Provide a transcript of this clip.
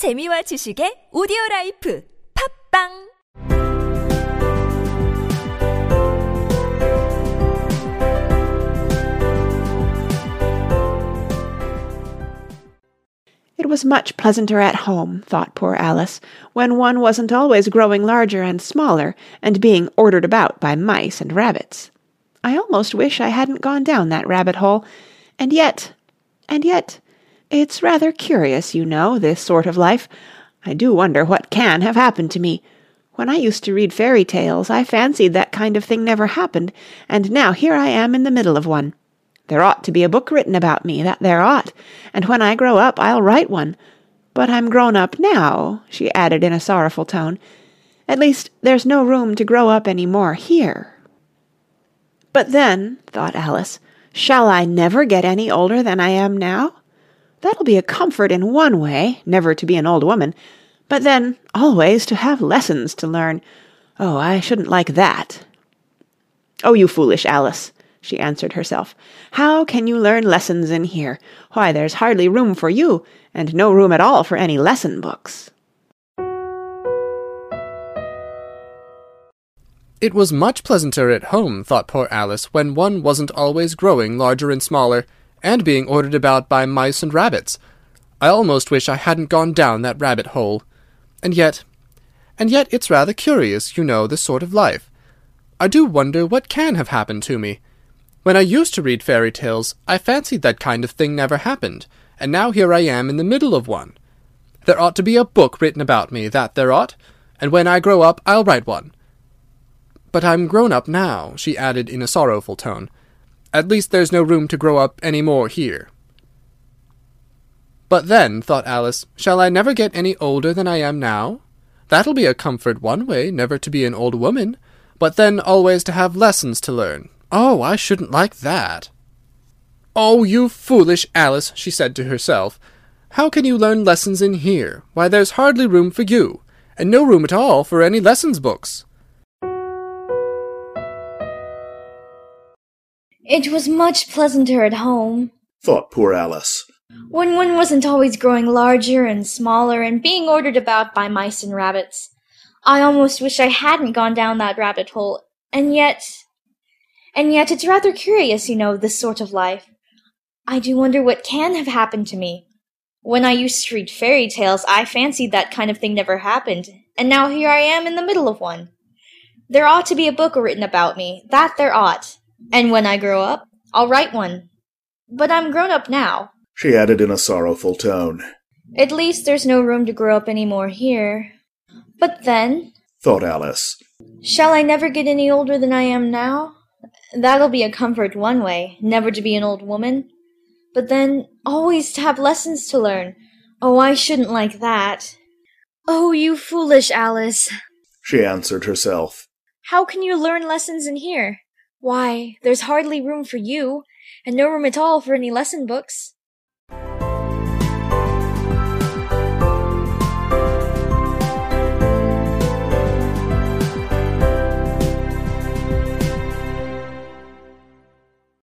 재미와 지식의 오디오 라이프 팝빵 It was much pleasanter at home, thought poor Alice, when one wasn't always growing larger and smaller and being ordered about by mice and rabbits. I almost wish I hadn't gone down that rabbit hole, and yet, and yet, it's rather curious, you know, this sort of life. I do wonder what can have happened to me. When I used to read fairy tales, I fancied that kind of thing never happened, and now here I am in the middle of one. There ought to be a book written about me, that there ought, and when I grow up I'll write one. But I'm grown up now, she added in a sorrowful tone. At least there's no room to grow up any more here. But then, thought Alice, shall I never get any older than I am now? That'll be a comfort in one way, never to be an old woman, but then always to have lessons to learn. Oh, I shouldn't like that. Oh, you foolish Alice, she answered herself. How can you learn lessons in here? Why, there's hardly room for you, and no room at all for any lesson books. It was much pleasanter at home, thought poor Alice, when one wasn't always growing larger and smaller, and being ordered about by mice and rabbits. I almost wish I hadn't gone down that rabbit hole. And yet, and yet it's rather curious, you know, this sort of life. I do wonder what can have happened to me. When I used to read fairy tales, I fancied that kind of thing never happened, and now here I am in the middle of one. There ought to be a book written about me, that there ought, and when I grow up I'll write one. But I'm grown up now, she added in a sorrowful tone. At least there's no room to grow up any more here. But then, thought Alice, shall I never get any older than I am now? That'll be a comfort one way, never to be an old woman, but then always to have lessons to learn. Oh, I shouldn't like that. Oh, you foolish Alice, she said to herself. How can you learn lessons in here? Why, there's hardly room for you, and no room at all for any lessons books. It was much pleasanter at home, thought poor Alice. when one wasn't always growing larger and smaller and being ordered about by mice and rabbits. I almost wish I hadn't gone down that rabbit hole, and yet, and yet it's rather curious, you know, this sort of life. I do wonder what can have happened to me. When I used to read fairy tales, I fancied that kind of thing never happened, and now here I am in the middle of one. There ought to be a book written about me, that there ought. And when I grow up, I'll write one. But I'm grown up now. She added in a sorrowful tone. At least there's no room to grow up any more here. But then, Thought Alice. shall I never get any older than I am now? That'll be a comfort one way, never to be an old woman. But then, always to have lessons to learn. Oh, I shouldn't like that. Oh, you foolish Alice. She answered herself. How can you learn lessons in here? Why, there's hardly room for you, and no room at all for any lesson books.